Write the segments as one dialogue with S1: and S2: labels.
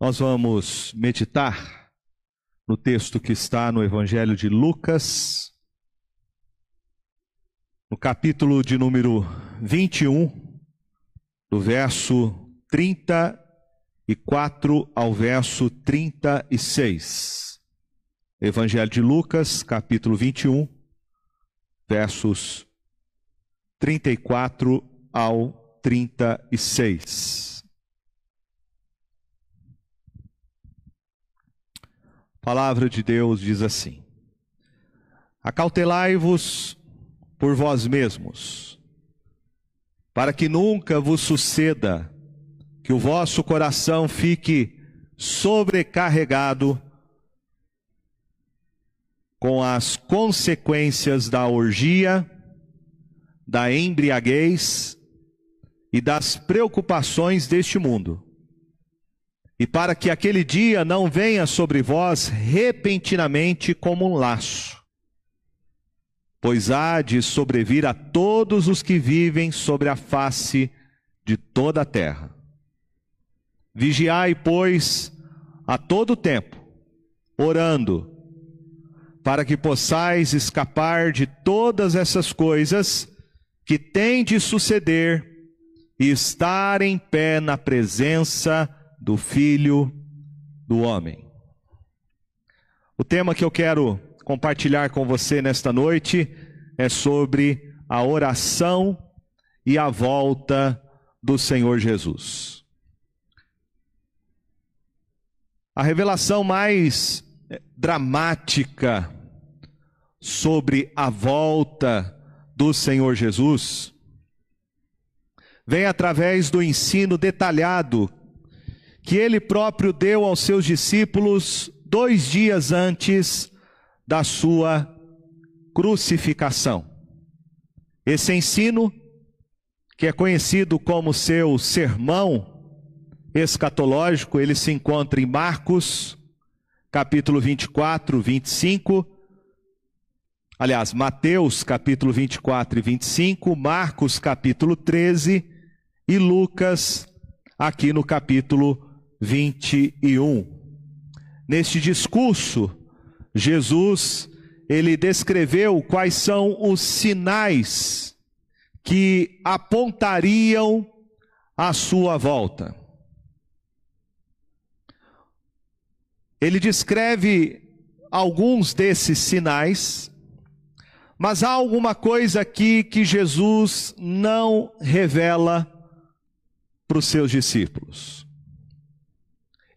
S1: Nós vamos meditar no texto que está no Evangelho de Lucas, no capítulo de número 21, do verso 34 ao verso 36. Evangelho de Lucas, capítulo 21, versos 34 ao 36. Palavra de Deus diz assim: Acautelai-vos por vós mesmos, para que nunca vos suceda que o vosso coração fique sobrecarregado com as consequências da orgia, da embriaguez e das preocupações deste mundo e para que aquele dia não venha sobre vós repentinamente como um laço, pois há de sobrevir a todos os que vivem sobre a face de toda a terra. Vigiai, pois, a todo tempo, orando, para que possais escapar de todas essas coisas que têm de suceder e estar em pé na presença de do Filho do Homem. O tema que eu quero compartilhar com você nesta noite é sobre a oração e a volta do Senhor Jesus. A revelação mais dramática sobre a volta do Senhor Jesus vem através do ensino detalhado que ele próprio deu aos seus discípulos dois dias antes da sua crucificação. Esse ensino, que é conhecido como seu sermão escatológico, ele se encontra em Marcos, capítulo 24, 25. Aliás, Mateus, capítulo 24 e 25, Marcos, capítulo 13 e Lucas, aqui no capítulo 21. Neste discurso, Jesus ele descreveu quais são os sinais que apontariam a sua volta. Ele descreve alguns desses sinais, mas há alguma coisa aqui que Jesus não revela para os seus discípulos.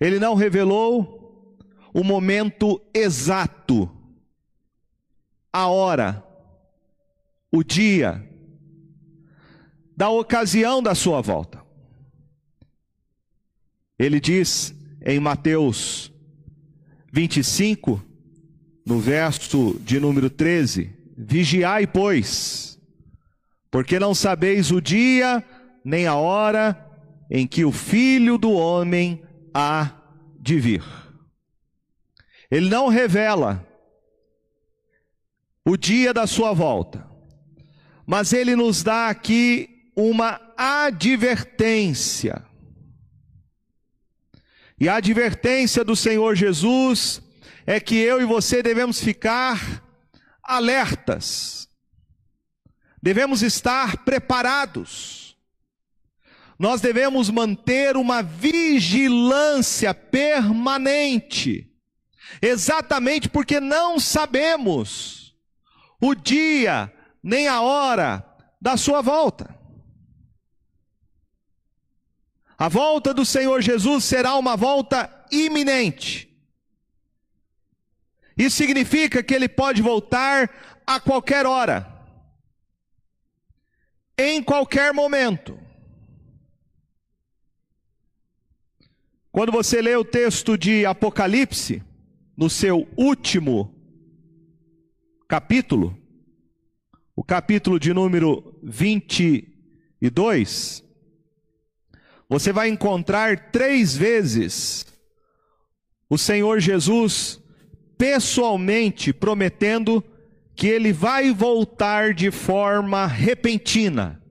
S1: Ele não revelou o momento exato, a hora, o dia, da ocasião da sua volta. Ele diz em Mateus 25, no verso de número 13: Vigiai, pois, porque não sabeis o dia nem a hora em que o filho do homem há de vir. Ele não revela o dia da sua volta, mas ele nos dá aqui uma advertência. E a advertência do Senhor Jesus é que eu e você devemos ficar alertas, devemos estar preparados nós devemos manter uma vigilância permanente, exatamente porque não sabemos o dia nem a hora da sua volta. A volta do Senhor Jesus será uma volta iminente. Isso significa que ele pode voltar a qualquer hora, em qualquer momento. Quando você lê o texto de Apocalipse, no seu último capítulo, o capítulo de número 22, você vai encontrar três vezes o Senhor Jesus pessoalmente prometendo que ele vai voltar de forma repentina,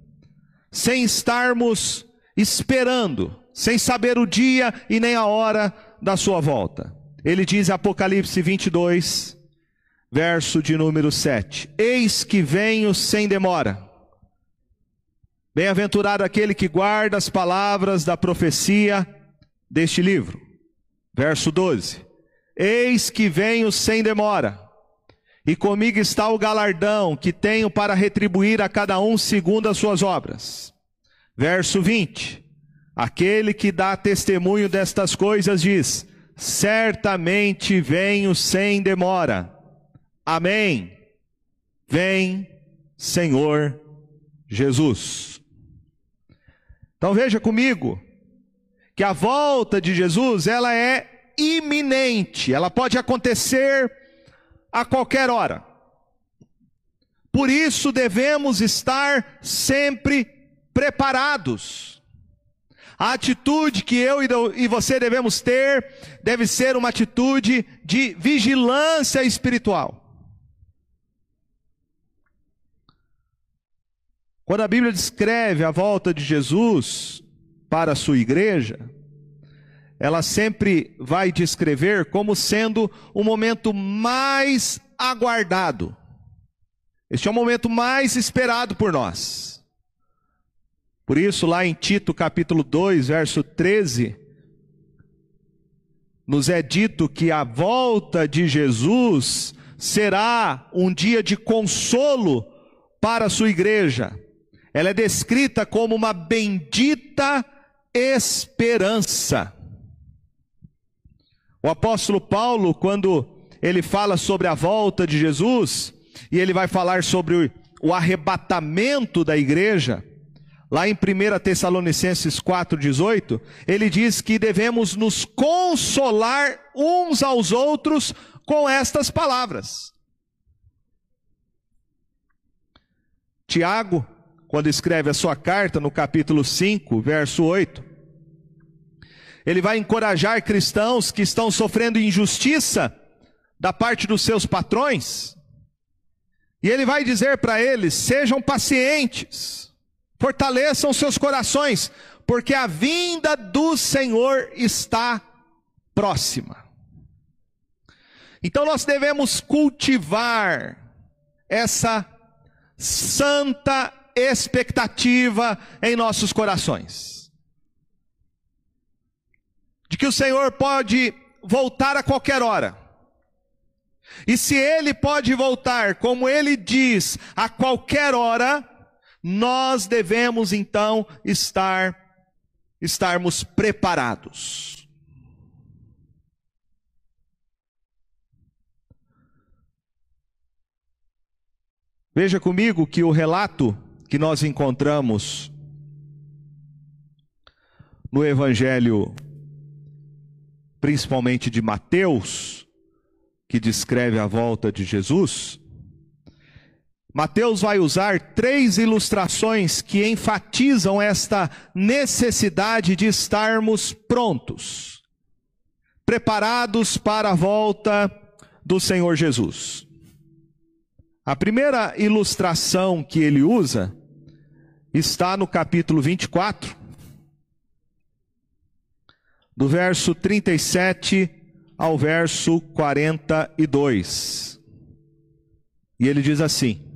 S1: sem estarmos esperando sem saber o dia e nem a hora da sua volta. Ele diz Apocalipse 22, verso de número 7: Eis que venho sem demora. Bem-aventurado aquele que guarda as palavras da profecia deste livro. Verso 12: Eis que venho sem demora, e comigo está o galardão que tenho para retribuir a cada um segundo as suas obras. Verso 20: Aquele que dá testemunho destas coisas diz: Certamente venho sem demora. Amém. Vem, Senhor Jesus. Então veja comigo que a volta de Jesus, ela é iminente, ela pode acontecer a qualquer hora. Por isso devemos estar sempre preparados. A atitude que eu e você devemos ter deve ser uma atitude de vigilância espiritual. Quando a Bíblia descreve a volta de Jesus para a sua igreja, ela sempre vai descrever como sendo o momento mais aguardado. Este é o momento mais esperado por nós. Por isso, lá em Tito capítulo 2, verso 13, nos é dito que a volta de Jesus será um dia de consolo para a sua igreja ela é descrita como uma bendita esperança. O apóstolo Paulo, quando ele fala sobre a volta de Jesus, e ele vai falar sobre o arrebatamento da igreja, lá em 1 Tessalonicenses 4,18, ele diz que devemos nos consolar uns aos outros com estas palavras. Tiago, quando escreve a sua carta, no capítulo 5, verso 8, ele vai encorajar cristãos que estão sofrendo injustiça da parte dos seus patrões, e ele vai dizer para eles: sejam pacientes, fortaleçam seus corações, porque a vinda do Senhor está próxima. Então nós devemos cultivar essa santa expectativa em nossos corações. De que o Senhor pode voltar a qualquer hora. E se ele pode voltar, como ele diz, a qualquer hora, nós devemos então estar estarmos preparados. Veja comigo que o relato que nós encontramos no Evangelho, principalmente de Mateus, que descreve a volta de Jesus, Mateus vai usar três ilustrações que enfatizam esta necessidade de estarmos prontos, preparados para a volta do Senhor Jesus. A primeira ilustração que ele usa está no capítulo 24, do verso 37 ao verso 42. E ele diz assim: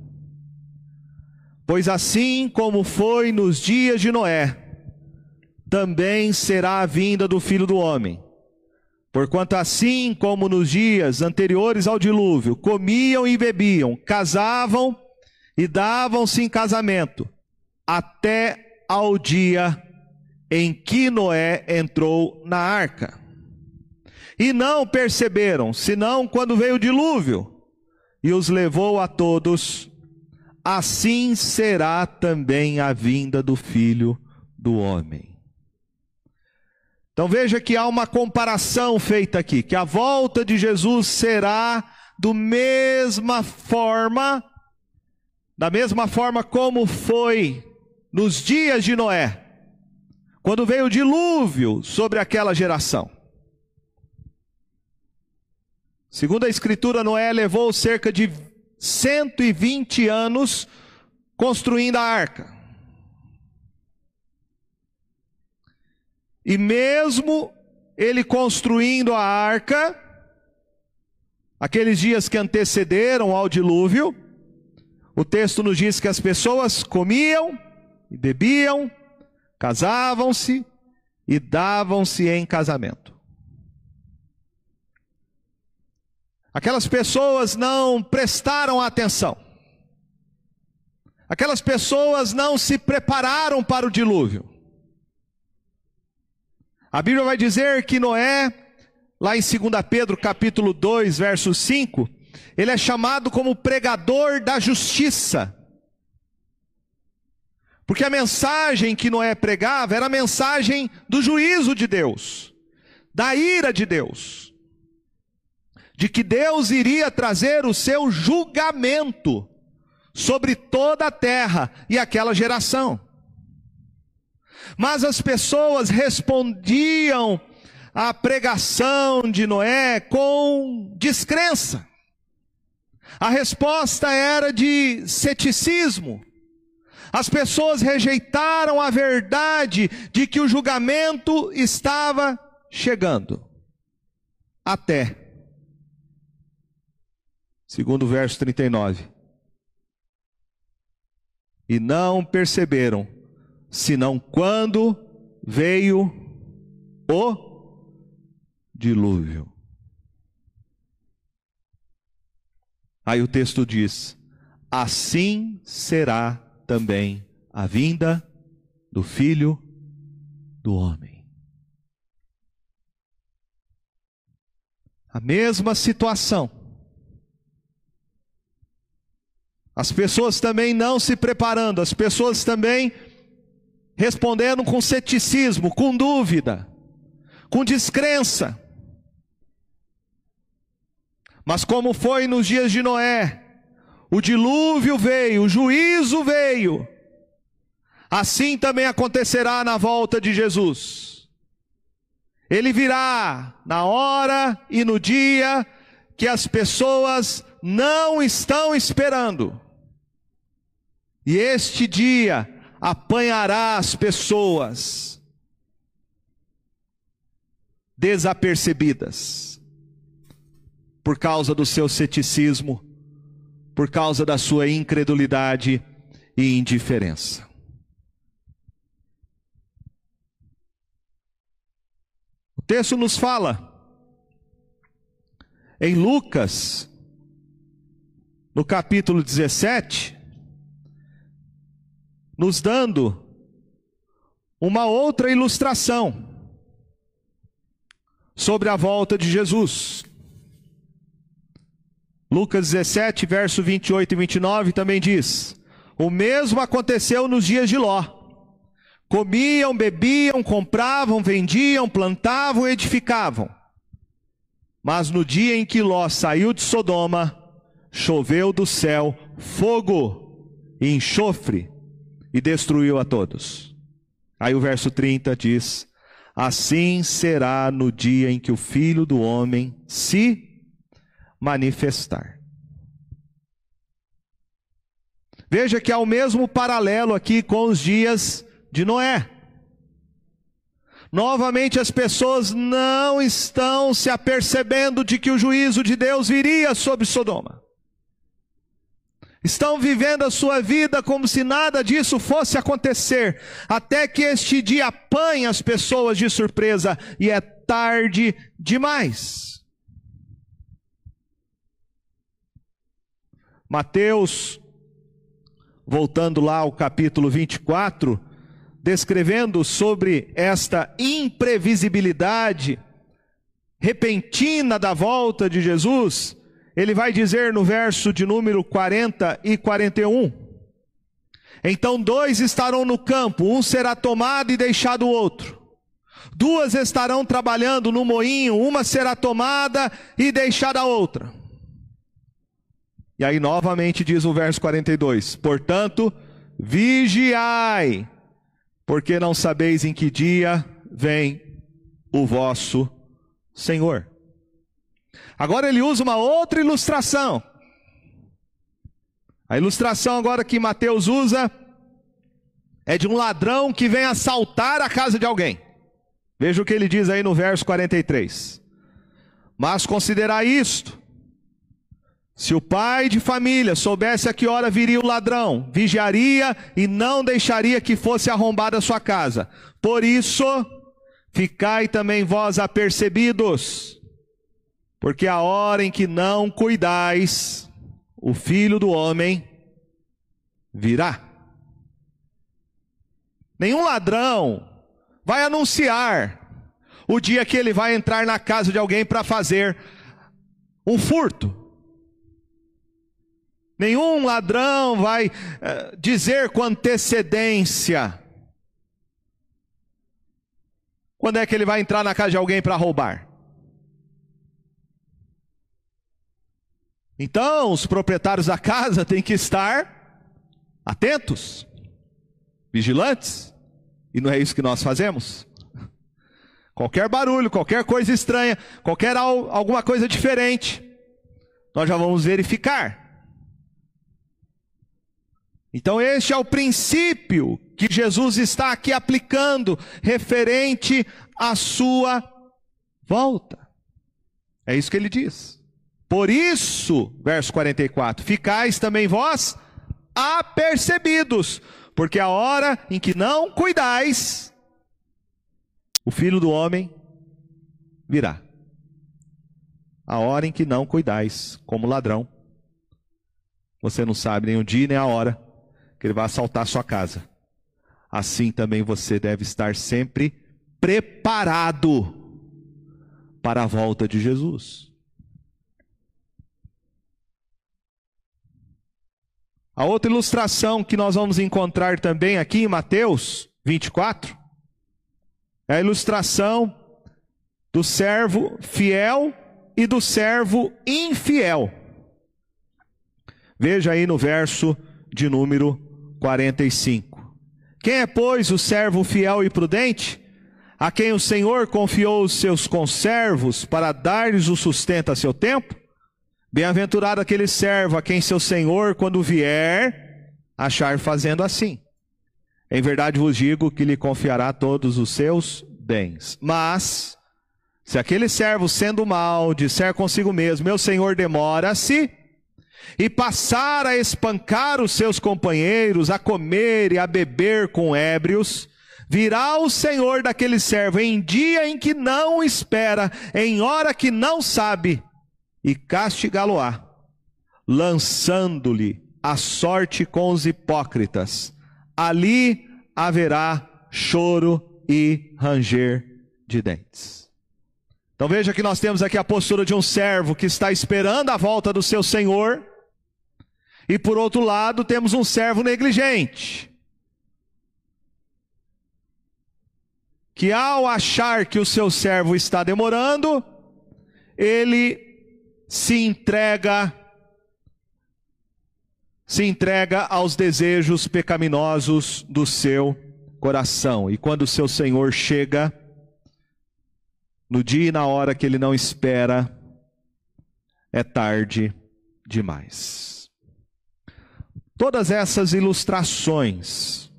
S1: Pois assim como foi nos dias de Noé, também será a vinda do filho do homem. Porquanto assim como nos dias anteriores ao dilúvio, comiam e bebiam, casavam e davam-se em casamento, até ao dia em que Noé entrou na arca. E não perceberam, senão quando veio o dilúvio e os levou a todos, assim será também a vinda do filho do homem. Então veja que há uma comparação feita aqui, que a volta de Jesus será do mesma forma, da mesma forma como foi nos dias de Noé, quando veio o dilúvio sobre aquela geração. Segundo a Escritura, Noé levou cerca de 120 anos construindo a arca. E mesmo ele construindo a arca, aqueles dias que antecederam ao dilúvio, o texto nos diz que as pessoas comiam e bebiam, casavam-se e davam-se em casamento. Aquelas pessoas não prestaram atenção. Aquelas pessoas não se prepararam para o dilúvio. A Bíblia vai dizer que Noé, lá em 2 Pedro capítulo 2, verso 5, ele é chamado como pregador da justiça. Porque a mensagem que Noé pregava era a mensagem do juízo de Deus, da ira de Deus, de que Deus iria trazer o seu julgamento sobre toda a terra e aquela geração. Mas as pessoas respondiam à pregação de Noé com descrença. A resposta era de ceticismo. As pessoas rejeitaram a verdade de que o julgamento estava chegando. Até. Segundo o verso 39. E não perceberam, senão quando veio o dilúvio. Aí o texto diz: assim será também a vinda do Filho do Homem. A mesma situação. As pessoas também não se preparando, as pessoas também respondendo com ceticismo, com dúvida, com descrença. Mas como foi nos dias de Noé, o dilúvio veio, o juízo veio. Assim também acontecerá na volta de Jesus. Ele virá na hora e no dia que as pessoas não estão esperando. E este dia apanhará as pessoas desapercebidas por causa do seu ceticismo por causa da sua incredulidade e indiferença. O texto nos fala em Lucas, no capítulo 17, nos dando uma outra ilustração sobre a volta de Jesus. Lucas 17, verso 28 e 29 também diz: O mesmo aconteceu nos dias de Ló. Comiam, bebiam, compravam, vendiam, plantavam, edificavam. Mas no dia em que Ló saiu de Sodoma, choveu do céu fogo e enxofre e destruiu a todos. Aí o verso 30 diz: Assim será no dia em que o filho do homem se manifestar. Veja que há o mesmo paralelo aqui com os dias de Noé. Novamente as pessoas não estão se apercebendo de que o juízo de Deus viria sobre Sodoma. Estão vivendo a sua vida como se nada disso fosse acontecer, até que este dia apanhe as pessoas de surpresa e é tarde demais. Mateus, voltando lá ao capítulo 24, descrevendo sobre esta imprevisibilidade repentina da volta de Jesus, ele vai dizer no verso de número 40 e 41. Então dois estarão no campo, um será tomado e deixado o outro. Duas estarão trabalhando no moinho, uma será tomada e deixada a outra. E aí novamente diz o verso 42: Portanto, vigiai, porque não sabeis em que dia vem o vosso Senhor. Agora ele usa uma outra ilustração. A ilustração agora que Mateus usa é de um ladrão que vem assaltar a casa de alguém. Veja o que ele diz aí no verso 43. Mas considerai isto: se o pai de família soubesse a que hora viria o ladrão, vigiaria e não deixaria que fosse arrombada a sua casa. Por isso, ficai também vós apercebidos, porque a hora em que não cuidais, o filho do homem virá. Nenhum ladrão vai anunciar o dia que ele vai entrar na casa de alguém para fazer um furto. Nenhum ladrão vai uh, dizer com antecedência quando é que ele vai entrar na casa de alguém para roubar. Então, os proprietários da casa têm que estar atentos, vigilantes, e não é isso que nós fazemos. Qualquer barulho, qualquer coisa estranha, qualquer alguma coisa diferente, nós já vamos verificar. Então, este é o princípio que Jesus está aqui aplicando referente à sua volta. É isso que ele diz. Por isso, verso 44, ficais também vós apercebidos, porque a hora em que não cuidais, o filho do homem virá. A hora em que não cuidais, como ladrão. Você não sabe nem o dia nem a hora que ele vai assaltar sua casa. Assim também você deve estar sempre preparado para a volta de Jesus. A outra ilustração que nós vamos encontrar também aqui em Mateus 24 é a ilustração do servo fiel e do servo infiel. Veja aí no verso de número 45. Quem é, pois, o servo fiel e prudente, a quem o Senhor confiou os seus conservos para dar-lhes o sustento a seu tempo? Bem-aventurado aquele servo a quem seu Senhor, quando vier, achar fazendo assim. Em verdade vos digo que lhe confiará todos os seus bens. Mas, se aquele servo, sendo mal, disser consigo mesmo: Meu senhor demora-se, e passar a espancar os seus companheiros, a comer e a beber com ébrios, virá o senhor daquele servo em dia em que não espera, em hora que não sabe, e castigá-lo-á, lançando-lhe a sorte com os hipócritas ali haverá choro e ranger de dentes. Então veja que nós temos aqui a postura de um servo que está esperando a volta do seu senhor, e por outro lado temos um servo negligente, que ao achar que o seu servo está demorando, ele se entrega se entrega aos desejos pecaminosos do seu coração. E quando o seu Senhor chega, no dia e na hora que ele não espera, é tarde demais. Todas essas ilustrações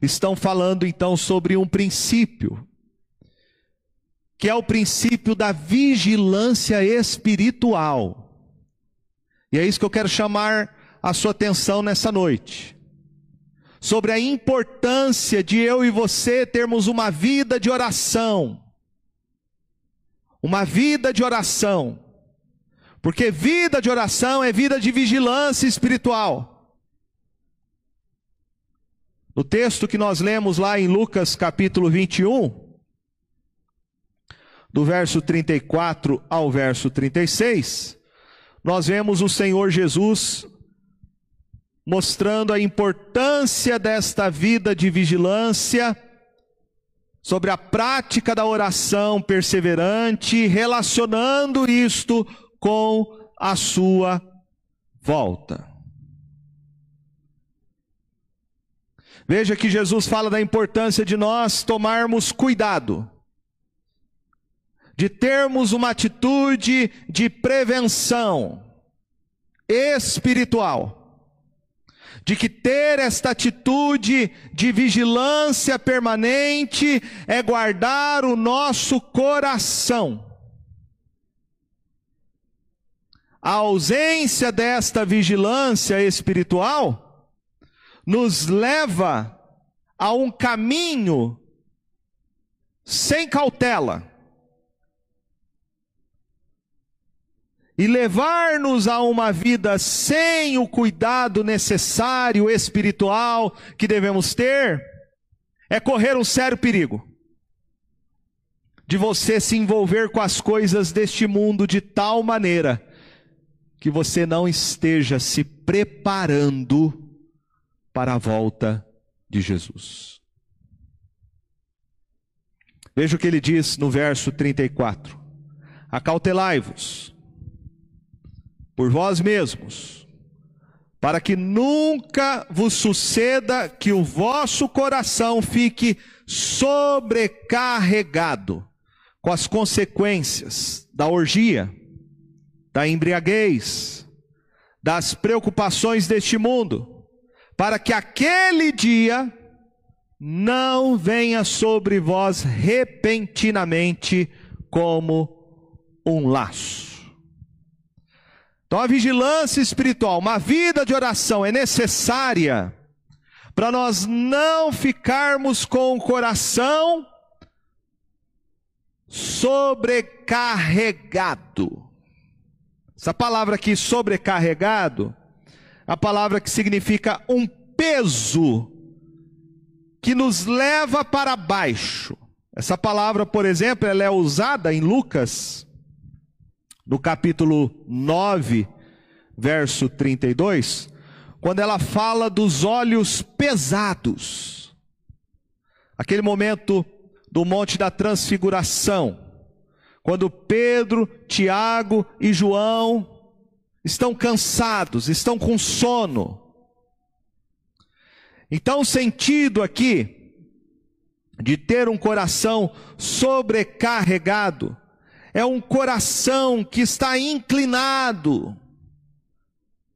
S1: estão falando então sobre um princípio, que é o princípio da vigilância espiritual. E é isso que eu quero chamar a sua atenção nessa noite. Sobre a importância de eu e você termos uma vida de oração. Uma vida de oração. Porque vida de oração é vida de vigilância espiritual. No texto que nós lemos lá em Lucas capítulo 21, do verso 34 ao verso 36, nós vemos o Senhor Jesus mostrando a importância desta vida de vigilância, sobre a prática da oração perseverante, relacionando isto com a sua volta. Veja que Jesus fala da importância de nós tomarmos cuidado de termos uma atitude de prevenção espiritual. de que ter esta atitude de vigilância permanente é guardar o nosso coração. A ausência desta vigilância espiritual nos leva a um caminho sem cautela e levar-nos a uma vida sem o cuidado necessário espiritual que devemos ter, é correr um sério perigo de você se envolver com as coisas deste mundo de tal maneira que você não esteja se preparando para a volta de Jesus. Veja o que ele diz no verso 34: Acautelai-vos por vós mesmos, para que nunca vos suceda que o vosso coração fique sobrecarregado com as consequências da orgia, da embriaguez, das preocupações deste mundo, para que aquele dia não venha sobre vós repentinamente como um laço. Então a vigilância espiritual, uma vida de oração é necessária para nós não ficarmos com o coração sobrecarregado. Essa palavra aqui, sobrecarregado, a palavra que significa um peso que nos leva para baixo. Essa palavra, por exemplo, ela é usada em Lucas no capítulo 9, verso 32, quando ela fala dos olhos pesados. Aquele momento do Monte da Transfiguração, quando Pedro, Tiago e João estão cansados, estão com sono. Então, o sentido aqui de ter um coração sobrecarregado é um coração que está inclinado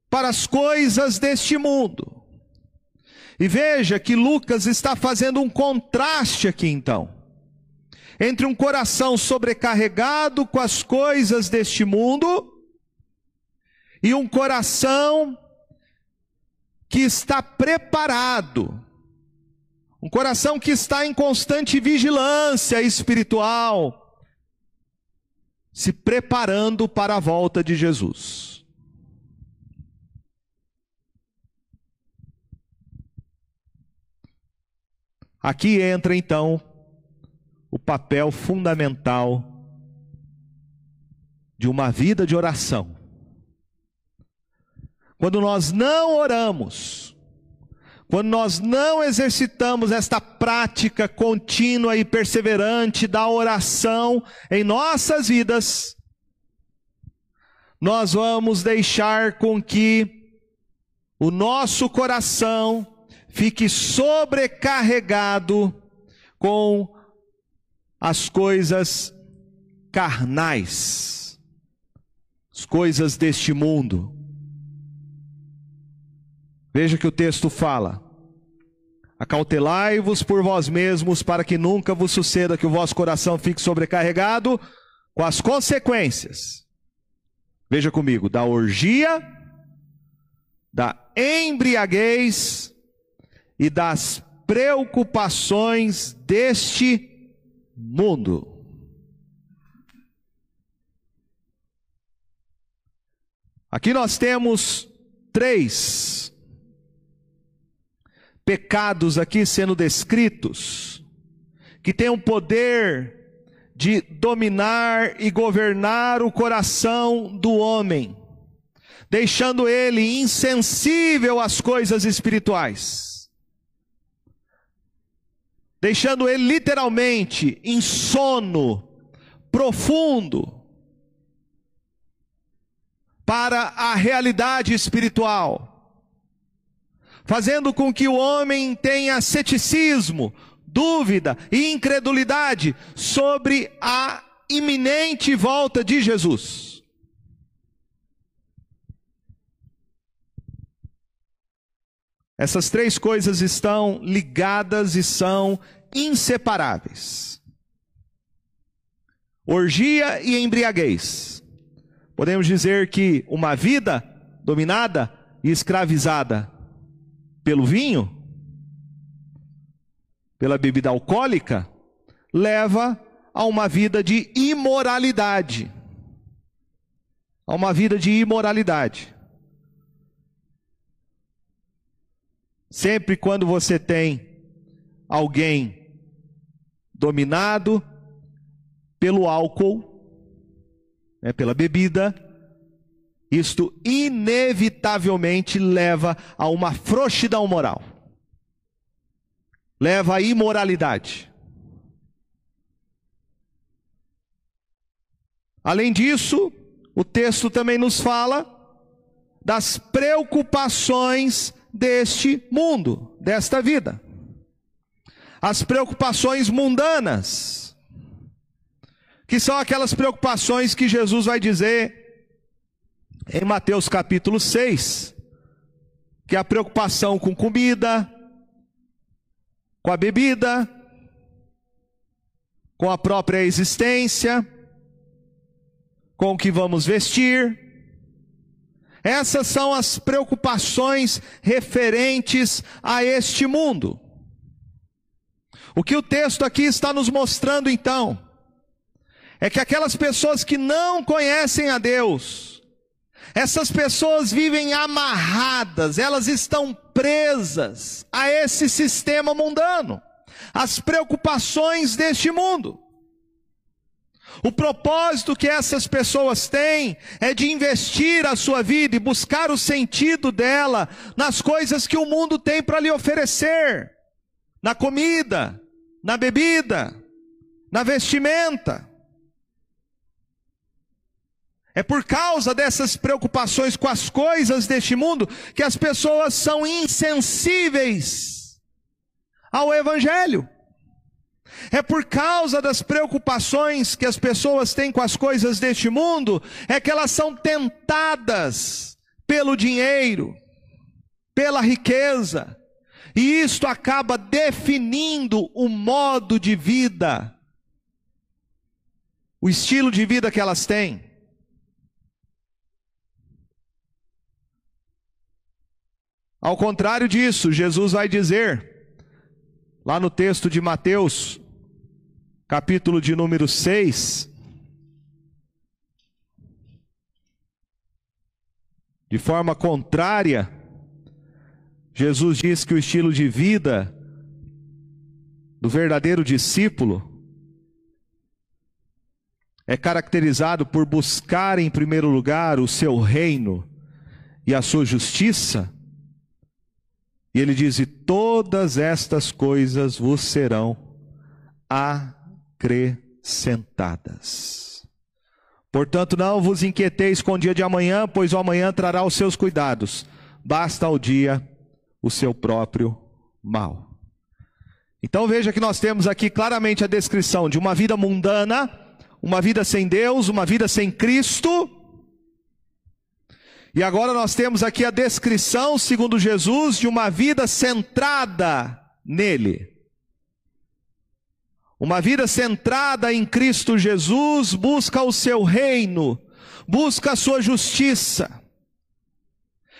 S1: para as coisas deste mundo. E veja que Lucas está fazendo um contraste aqui então, entre um coração sobrecarregado com as coisas deste mundo e um coração que está preparado, um coração que está em constante vigilância espiritual, se preparando para a volta de Jesus. Aqui entra então o papel fundamental de uma vida de oração. Quando nós não oramos, quando nós não exercitamos esta prática contínua e perseverante da oração em nossas vidas, nós vamos deixar com que o nosso coração fique sobrecarregado com as coisas carnais, as coisas deste mundo. Veja que o texto fala: Acautelai-vos por vós mesmos, para que nunca vos suceda que o vosso coração fique sobrecarregado com as consequências. Veja comigo: da orgia, da embriaguez e das preocupações deste mundo. Aqui nós temos três pecados aqui sendo descritos, que têm o poder de dominar e governar o coração do homem, deixando ele insensível às coisas espirituais, deixando ele literalmente em sono profundo para a realidade espiritual fazendo com que o homem tenha ceticismo, dúvida e incredulidade sobre a iminente volta de Jesus. Essas três coisas estão ligadas e são inseparáveis. Orgia e embriaguez. Podemos dizer que uma vida dominada e escravizada pelo vinho, pela bebida alcoólica, leva a uma vida de imoralidade. A uma vida de imoralidade. Sempre quando você tem alguém dominado pelo álcool, né, pela bebida, isto inevitavelmente leva a uma frouxidão moral, leva à imoralidade. Além disso, o texto também nos fala das preocupações deste mundo, desta vida. As preocupações mundanas, que são aquelas preocupações que Jesus vai dizer em Mateus capítulo 6, que é a preocupação com comida, com a bebida, com a própria existência, com o que vamos vestir, essas são as preocupações referentes a este mundo. O que o texto aqui está nos mostrando então, é que aquelas pessoas que não conhecem a Deus, essas pessoas vivem amarradas, elas estão presas a esse sistema mundano, as preocupações deste mundo. O propósito que essas pessoas têm é de investir a sua vida e buscar o sentido dela nas coisas que o mundo tem para lhe oferecer: na comida, na bebida, na vestimenta. É por causa dessas preocupações com as coisas deste mundo que as pessoas são insensíveis ao Evangelho. É por causa das preocupações que as pessoas têm com as coisas deste mundo, é que elas são tentadas pelo dinheiro, pela riqueza, e isto acaba definindo o modo de vida, o estilo de vida que elas têm. Ao contrário disso, Jesus vai dizer, lá no texto de Mateus, capítulo de número 6. De forma contrária, Jesus diz que o estilo de vida do verdadeiro discípulo é caracterizado por buscar em primeiro lugar o seu reino e a sua justiça. E ele diz: E todas estas coisas vos serão acrescentadas. Portanto, não vos inquieteis com o dia de amanhã, pois o amanhã trará os seus cuidados. Basta ao dia o seu próprio mal. Então veja que nós temos aqui claramente a descrição de uma vida mundana, uma vida sem Deus, uma vida sem Cristo. E agora nós temos aqui a descrição, segundo Jesus, de uma vida centrada nele. Uma vida centrada em Cristo Jesus busca o seu reino, busca a sua justiça.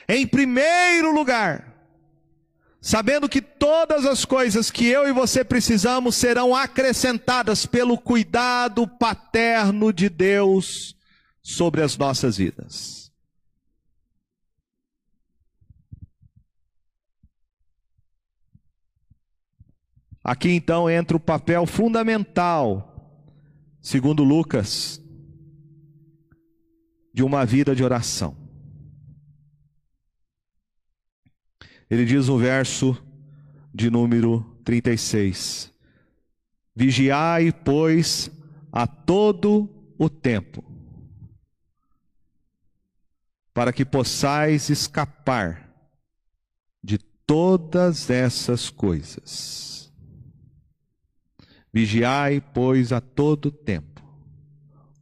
S1: Em primeiro lugar, sabendo que todas as coisas que eu e você precisamos serão acrescentadas pelo cuidado paterno de Deus sobre as nossas vidas. Aqui então entra o papel fundamental, segundo Lucas, de uma vida de oração. Ele diz no verso de número 36: Vigiai, pois, a todo o tempo, para que possais escapar de todas essas coisas Vigiai, pois, a todo tempo,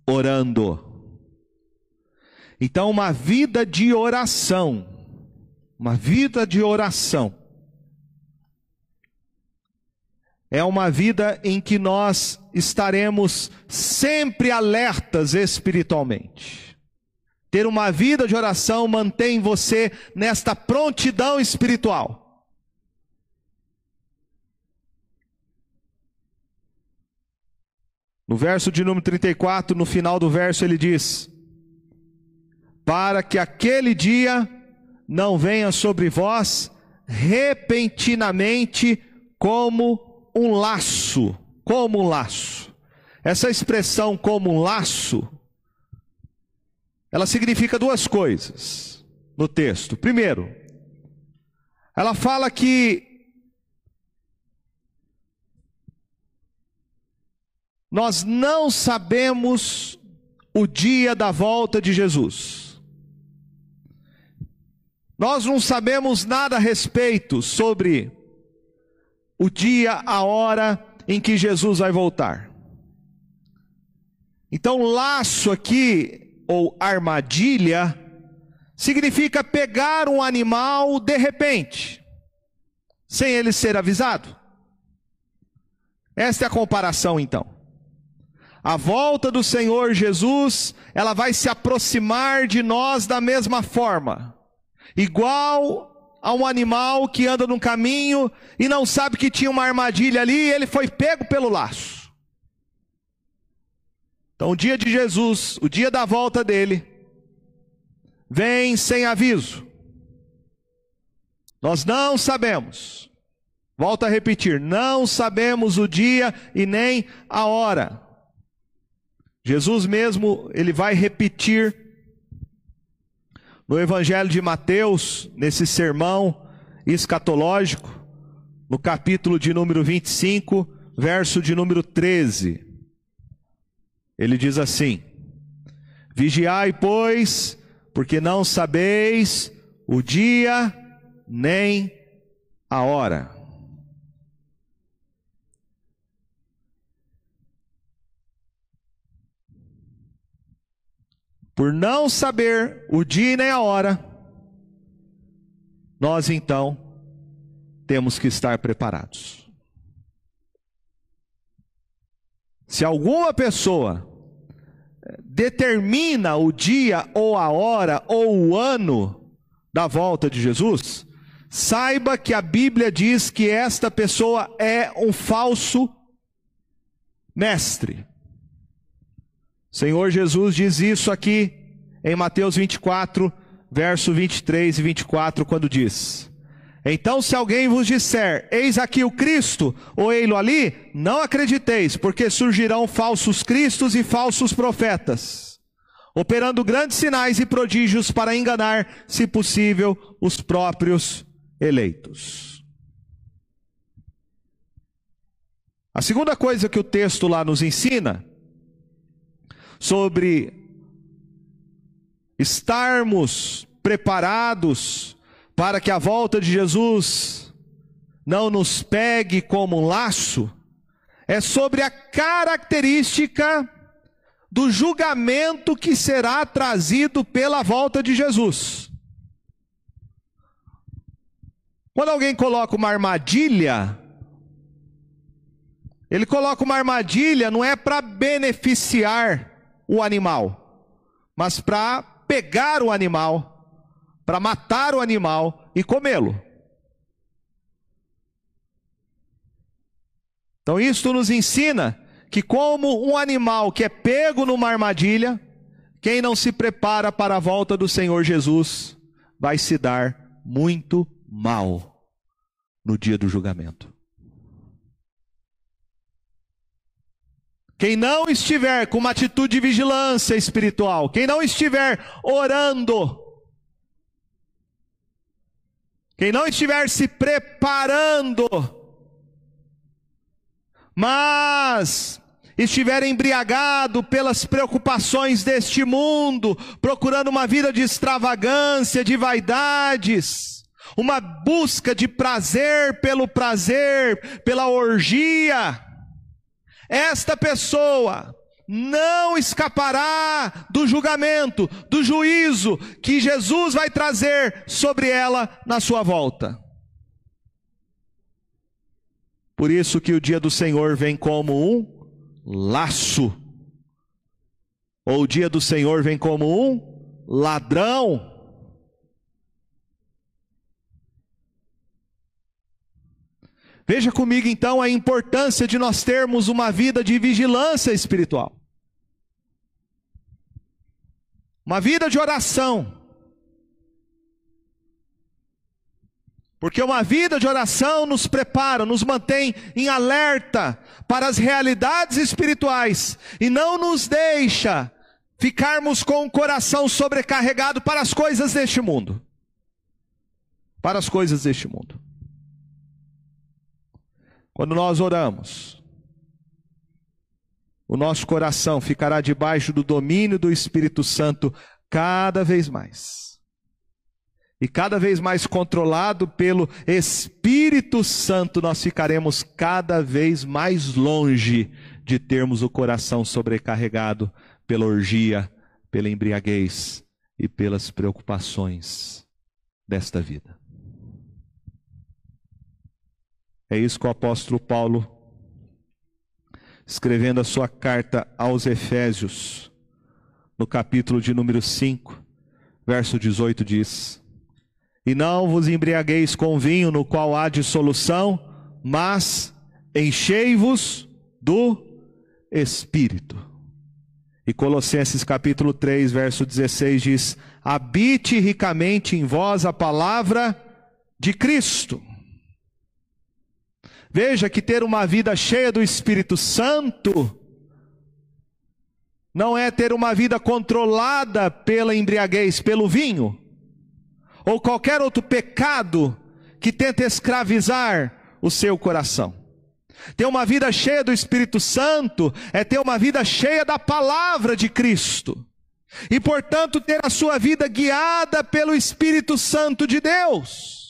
S1: orando. Então, uma vida de oração, uma vida de oração, é uma vida em que nós estaremos sempre alertas espiritualmente. Ter uma vida de oração mantém você nesta prontidão espiritual No verso de número 34, no final do verso, ele diz: Para que aquele dia não venha sobre vós repentinamente como um laço, como um laço. Essa expressão como um laço, ela significa duas coisas no texto. Primeiro, ela fala que nós não sabemos o dia da volta de Jesus. Nós não sabemos nada a respeito sobre o dia, a hora em que Jesus vai voltar. Então, laço aqui, ou armadilha, significa pegar um animal de repente, sem ele ser avisado. Esta é a comparação então. A volta do Senhor Jesus, ela vai se aproximar de nós da mesma forma, igual a um animal que anda num caminho e não sabe que tinha uma armadilha ali e ele foi pego pelo laço. Então, o dia de Jesus, o dia da volta dele, vem sem aviso. Nós não sabemos, volto a repetir, não sabemos o dia e nem a hora. Jesus mesmo, ele vai repetir no Evangelho de Mateus, nesse sermão escatológico, no capítulo de número 25, verso de número 13. Ele diz assim: Vigiai, pois, porque não sabeis o dia nem a hora. Por não saber o dia e nem a hora, nós então temos que estar preparados. Se alguma pessoa determina o dia ou a hora ou o ano da volta de Jesus, saiba que a Bíblia diz que esta pessoa é um falso mestre. Senhor Jesus diz isso aqui em Mateus 24, verso 23 e 24, quando diz: Então, se alguém vos disser, eis aqui o Cristo, ou ei-lo ali, não acrediteis, porque surgirão falsos cristos e falsos profetas, operando grandes sinais e prodígios para enganar, se possível, os próprios eleitos. A segunda coisa que o texto lá nos ensina sobre estarmos preparados para que a volta de Jesus não nos pegue como um laço, é sobre a característica do julgamento que será trazido pela volta de Jesus. Quando alguém coloca uma armadilha, ele coloca uma armadilha não é para beneficiar o animal, mas para pegar o animal, para matar o animal e comê-lo. Então, isto nos ensina que, como um animal que é pego numa armadilha, quem não se prepara para a volta do Senhor Jesus vai se dar muito mal no dia do julgamento. Quem não estiver com uma atitude de vigilância espiritual, quem não estiver orando, quem não estiver se preparando, mas estiver embriagado pelas preocupações deste mundo, procurando uma vida de extravagância, de vaidades, uma busca de prazer pelo prazer, pela orgia, esta pessoa não escapará do julgamento, do juízo que Jesus vai trazer sobre ela na sua volta. Por isso que o dia do Senhor vem como um laço. Ou o dia do Senhor vem como um ladrão. Veja comigo então a importância de nós termos uma vida de vigilância espiritual. Uma vida de oração. Porque uma vida de oração nos prepara, nos mantém em alerta para as realidades espirituais e não nos deixa ficarmos com o coração sobrecarregado para as coisas deste mundo. Para as coisas deste mundo. Quando nós oramos, o nosso coração ficará debaixo do domínio do Espírito Santo cada vez mais. E cada vez mais controlado pelo Espírito Santo, nós ficaremos cada vez mais longe de termos o coração sobrecarregado pela orgia, pela embriaguez e pelas preocupações desta vida. É isso que o apóstolo Paulo, escrevendo a sua carta aos Efésios, no capítulo de número 5, verso 18, diz: E não vos embriagueis com vinho no qual há dissolução, mas enchei-vos do Espírito. E Colossenses capítulo 3, verso 16 diz: Habite ricamente em vós a palavra de Cristo Veja que ter uma vida cheia do Espírito Santo não é ter uma vida controlada pela embriaguez, pelo vinho, ou qualquer outro pecado que tenta escravizar o seu coração. Ter uma vida cheia do Espírito Santo é ter uma vida cheia da palavra de Cristo. E, portanto, ter a sua vida guiada pelo Espírito Santo de Deus.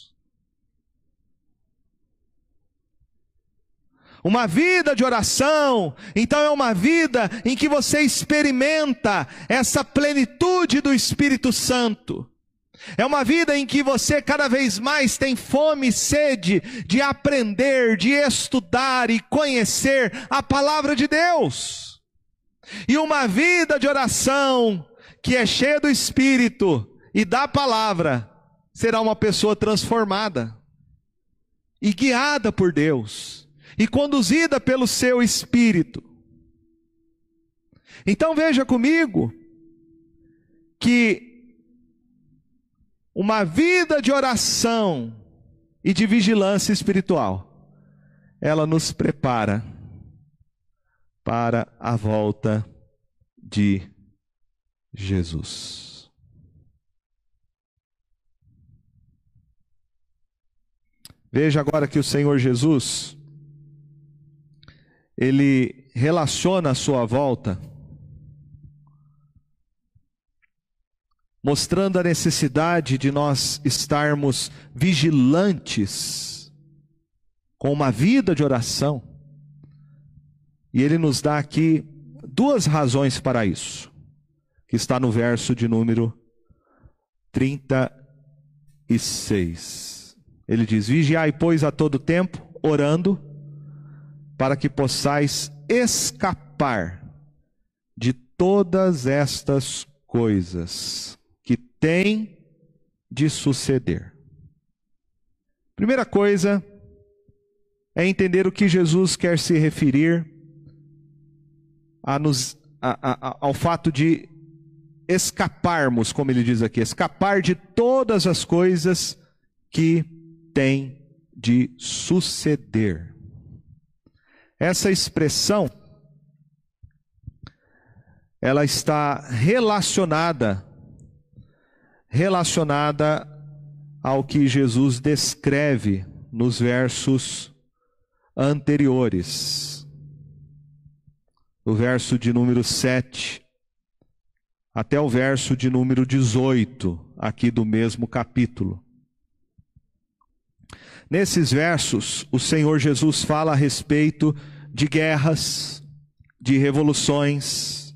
S1: Uma vida de oração, então é uma vida em que você experimenta essa plenitude do Espírito Santo. É uma vida em que você cada vez mais tem fome e sede de aprender, de estudar e conhecer a palavra de Deus. E uma vida de oração que é cheia do Espírito e da palavra será uma pessoa transformada e guiada por Deus e conduzida pelo seu espírito. Então veja comigo que uma vida de oração e de vigilância espiritual, ela nos prepara para a volta de Jesus. Veja agora que o Senhor Jesus, ele relaciona a sua volta, mostrando a necessidade de nós estarmos vigilantes, com uma vida de oração. E ele nos dá aqui duas razões para isso, que está no verso de número 36. Ele diz: Vigiai, pois, a todo tempo, orando para que possais escapar de todas estas coisas que têm de suceder. Primeira coisa é entender o que Jesus quer se referir a nos, a, a, ao fato de escaparmos, como ele diz aqui, escapar de todas as coisas que têm de suceder. Essa expressão ela está relacionada relacionada ao que Jesus descreve nos versos anteriores. O verso de número 7 até o verso de número 18, aqui do mesmo capítulo. Nesses versos, o Senhor Jesus fala a respeito de guerras, de revoluções.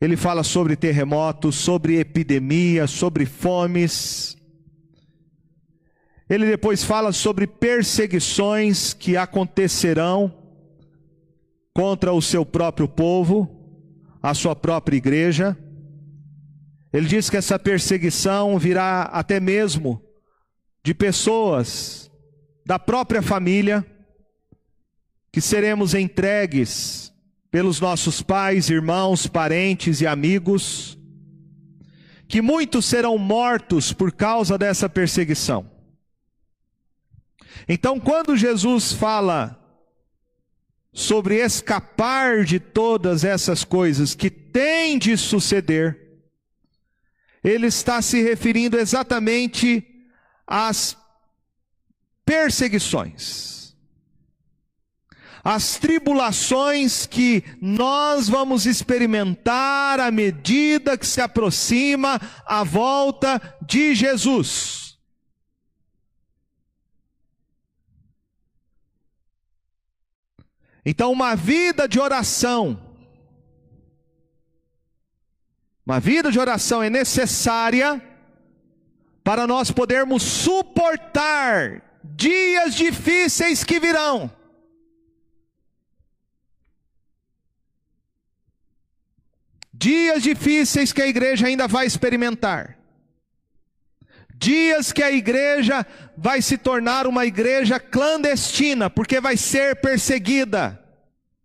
S1: Ele fala sobre terremotos, sobre epidemias, sobre fomes. Ele depois fala sobre perseguições que acontecerão contra o seu próprio povo, a sua própria igreja. Ele diz que essa perseguição virá até mesmo de pessoas da própria família, que seremos entregues pelos nossos pais, irmãos, parentes e amigos, que muitos serão mortos por causa dessa perseguição. Então, quando Jesus fala sobre escapar de todas essas coisas que têm de suceder, ele está se referindo exatamente às perseguições, às tribulações que nós vamos experimentar à medida que se aproxima a volta de Jesus. Então, uma vida de oração, uma vida de oração é necessária para nós podermos suportar dias difíceis que virão. Dias difíceis que a igreja ainda vai experimentar. Dias que a igreja vai se tornar uma igreja clandestina, porque vai ser perseguida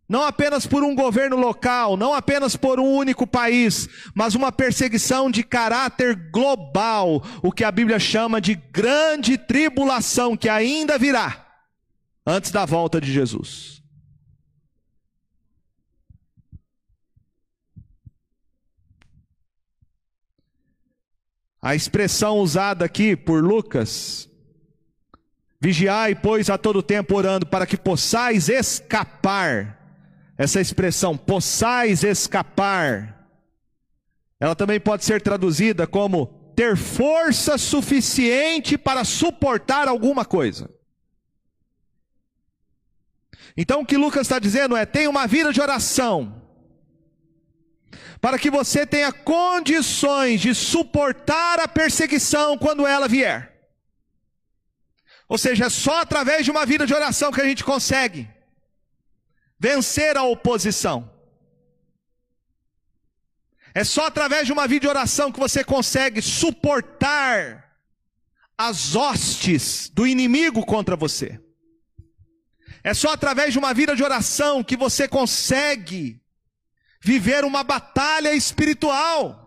S1: não apenas por um governo local, não apenas por um único país, mas uma perseguição de caráter global, o que a Bíblia chama de grande tribulação que ainda virá antes da volta de Jesus. A expressão usada aqui por Lucas, vigiai, pois, a todo tempo orando para que possais escapar essa expressão, possais escapar, ela também pode ser traduzida como ter força suficiente para suportar alguma coisa. Então o que Lucas está dizendo é: tenha uma vida de oração, para que você tenha condições de suportar a perseguição quando ela vier. Ou seja, é só através de uma vida de oração que a gente consegue vencer a oposição. É só através de uma vida de oração que você consegue suportar as hostes do inimigo contra você. É só através de uma vida de oração que você consegue viver uma batalha espiritual.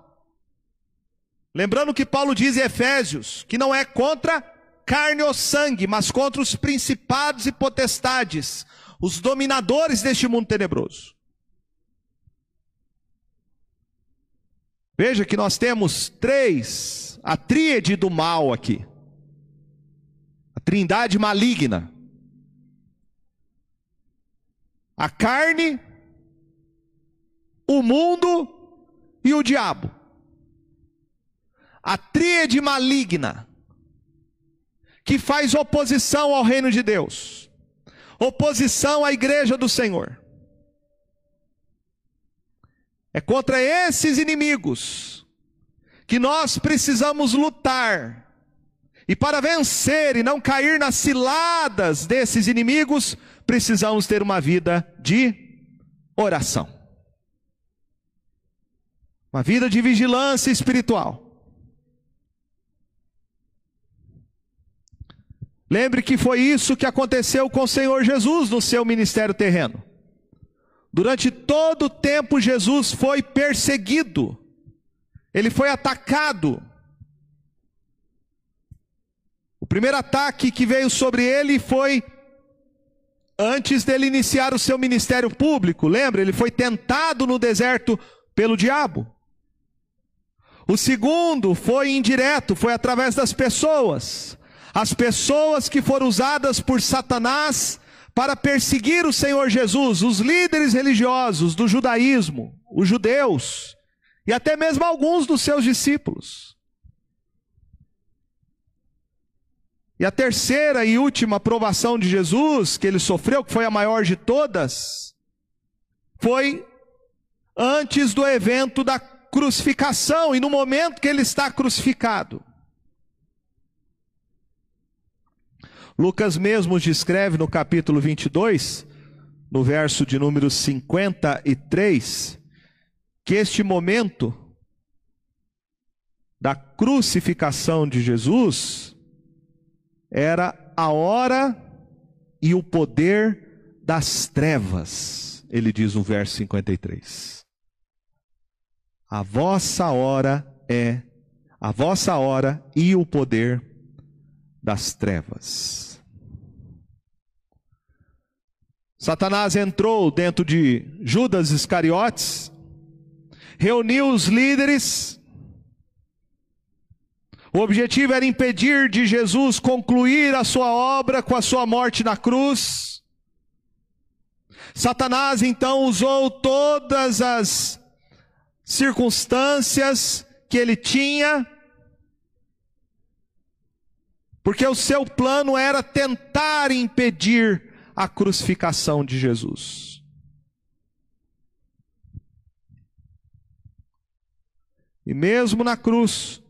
S1: Lembrando que Paulo diz em Efésios que não é contra carne ou sangue, mas contra os principados e potestades, os dominadores deste mundo tenebroso. Veja que nós temos três, a tríade do mal aqui. A trindade maligna. A carne, o mundo e o diabo. A tríade maligna que faz oposição ao reino de Deus oposição à igreja do Senhor. É contra esses inimigos que nós precisamos lutar. E para vencer e não cair nas ciladas desses inimigos, precisamos ter uma vida de oração. Uma vida de vigilância espiritual. Lembre que foi isso que aconteceu com o Senhor Jesus no seu ministério terreno. Durante todo o tempo, Jesus foi perseguido, ele foi atacado. O primeiro ataque que veio sobre ele foi antes dele iniciar o seu ministério público. Lembra? Ele foi tentado no deserto pelo diabo. O segundo foi indireto, foi através das pessoas as pessoas que foram usadas por Satanás para perseguir o Senhor Jesus, os líderes religiosos do judaísmo, os judeus, e até mesmo alguns dos seus discípulos. E a terceira e última provação de Jesus que ele sofreu, que foi a maior de todas, foi antes do evento da crucificação e no momento que ele está crucificado. Lucas mesmo descreve no capítulo 22, no verso de número 53, que este momento da crucificação de Jesus era a hora e o poder das trevas, ele diz no verso 53. A vossa hora é a vossa hora e o poder das trevas. Satanás entrou dentro de Judas Iscariotes, reuniu os líderes. O objetivo era impedir de Jesus concluir a sua obra com a sua morte na cruz. Satanás então usou todas as circunstâncias que ele tinha, porque o seu plano era tentar impedir a crucificação de Jesus. E mesmo na cruz,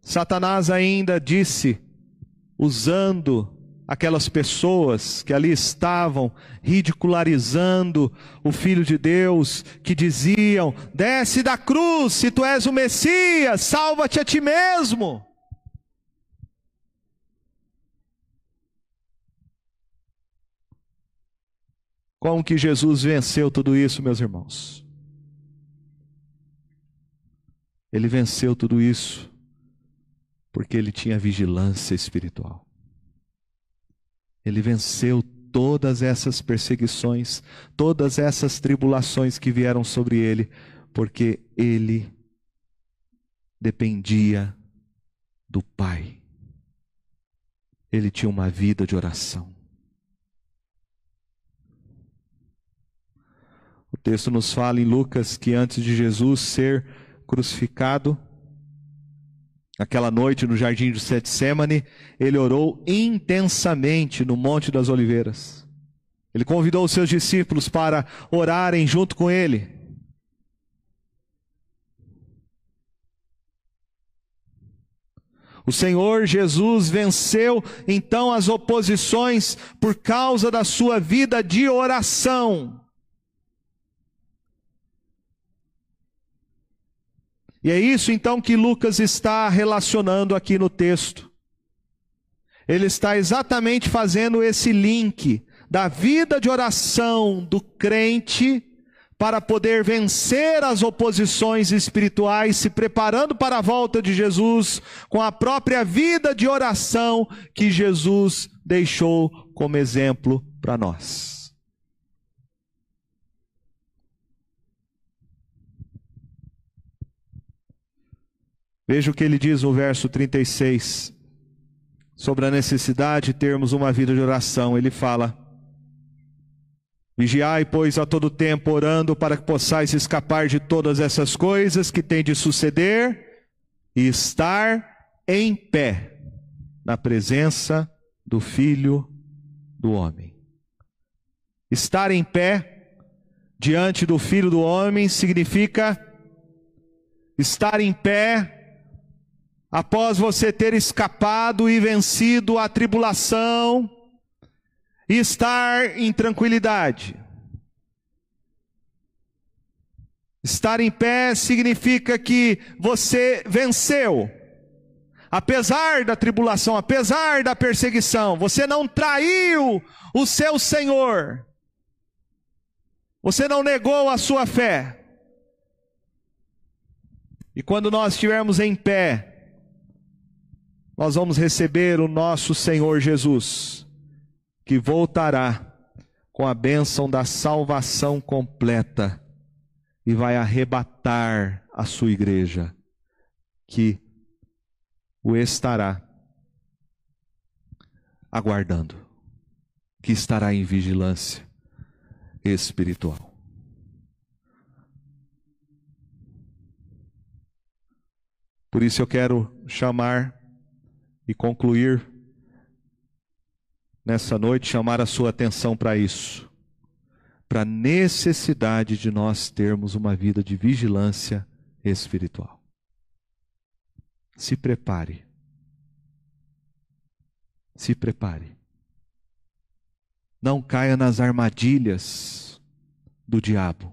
S1: Satanás ainda disse, usando aquelas pessoas que ali estavam ridicularizando o Filho de Deus, que diziam: desce da cruz, se tu és o Messias, salva-te a ti mesmo. Como que Jesus venceu tudo isso, meus irmãos? Ele venceu tudo isso porque ele tinha vigilância espiritual. Ele venceu todas essas perseguições, todas essas tribulações que vieram sobre ele, porque ele dependia do Pai. Ele tinha uma vida de oração. O texto nos fala em Lucas que antes de Jesus ser crucificado, Aquela noite no jardim de Setsemane, ele orou intensamente no Monte das Oliveiras. Ele convidou os seus discípulos para orarem junto com ele. O Senhor Jesus venceu então as oposições por causa da sua vida de oração. E é isso então que Lucas está relacionando aqui no texto. Ele está exatamente fazendo esse link da vida de oração do crente para poder vencer as oposições espirituais, se preparando para a volta de Jesus com a própria vida de oração que Jesus deixou como exemplo para nós. Veja o que ele diz no verso 36, sobre a necessidade de termos uma vida de oração. Ele fala: Vigiai, pois, a todo tempo, orando para que possais escapar de todas essas coisas que têm de suceder e estar em pé na presença do Filho do Homem. Estar em pé diante do Filho do Homem significa estar em pé após você ter escapado e vencido a tribulação, e estar em tranquilidade. Estar em pé significa que você venceu. Apesar da tribulação, apesar da perseguição, você não traiu o seu Senhor. Você não negou a sua fé. E quando nós estivermos em pé, nós vamos receber o nosso Senhor Jesus, que voltará com a bênção da salvação completa e vai arrebatar a sua igreja, que o estará aguardando, que estará em vigilância espiritual. Por isso eu quero chamar e concluir nessa noite, chamar a sua atenção para isso, para a necessidade de nós termos uma vida de vigilância espiritual. Se prepare. Se prepare. Não caia nas armadilhas do diabo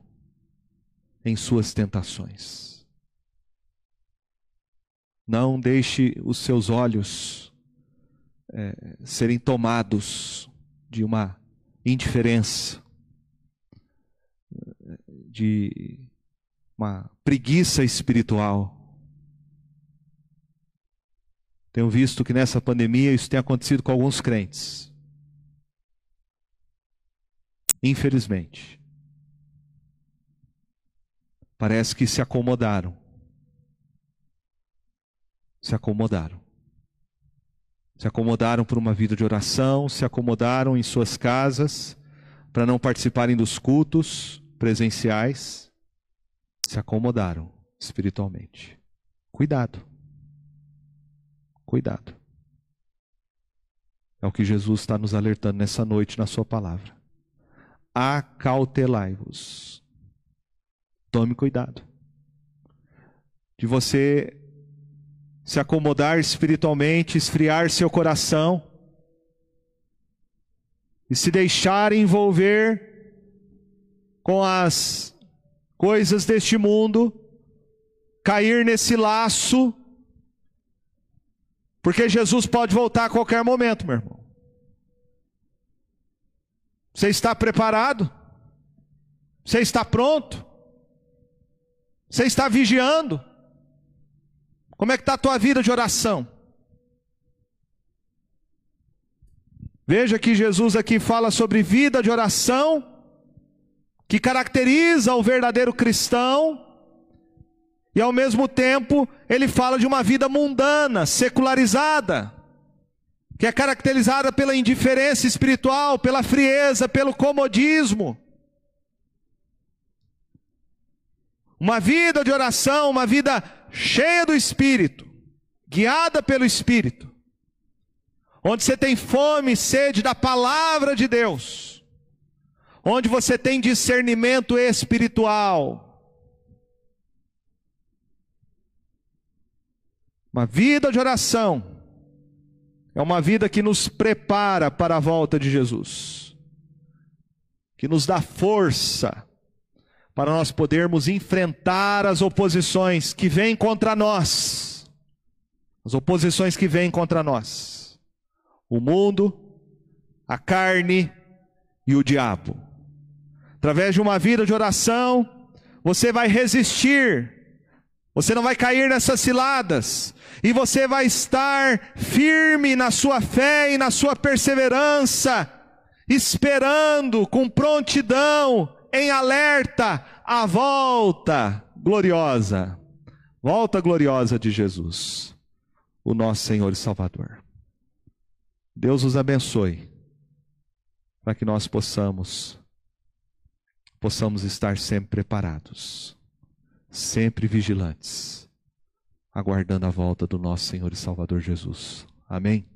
S1: em suas tentações. Não deixe os seus olhos é, serem tomados de uma indiferença, de uma preguiça espiritual. Tenho visto que nessa pandemia isso tem acontecido com alguns crentes. Infelizmente. Parece que se acomodaram. Se acomodaram. Se acomodaram por uma vida de oração, se acomodaram em suas casas para não participarem dos cultos presenciais, se acomodaram espiritualmente. Cuidado. Cuidado. É o que Jesus está nos alertando nessa noite na Sua palavra. Acautelai-vos. Tome cuidado. De você se acomodar espiritualmente, esfriar seu coração e se deixar envolver com as coisas deste mundo, cair nesse laço, porque Jesus pode voltar a qualquer momento, meu irmão. Você está preparado? Você está pronto? Você está vigiando? Como é que está a tua vida de oração? Veja que Jesus aqui fala sobre vida de oração, que caracteriza o verdadeiro cristão, e ao mesmo tempo ele fala de uma vida mundana, secularizada, que é caracterizada pela indiferença espiritual, pela frieza, pelo comodismo. Uma vida de oração, uma vida cheia do Espírito, guiada pelo Espírito, onde você tem fome e sede da palavra de Deus, onde você tem discernimento espiritual. Uma vida de oração é uma vida que nos prepara para a volta de Jesus, que nos dá força para nós podermos enfrentar as oposições que vêm contra nós. As oposições que vêm contra nós. O mundo, a carne e o diabo. Através de uma vida de oração, você vai resistir. Você não vai cair nessas ciladas. E você vai estar firme na sua fé e na sua perseverança, esperando com prontidão em alerta a volta gloriosa, volta gloriosa de Jesus, o nosso Senhor e Salvador. Deus os abençoe, para que nós possamos possamos estar sempre preparados, sempre vigilantes, aguardando a volta do nosso Senhor e Salvador Jesus. Amém.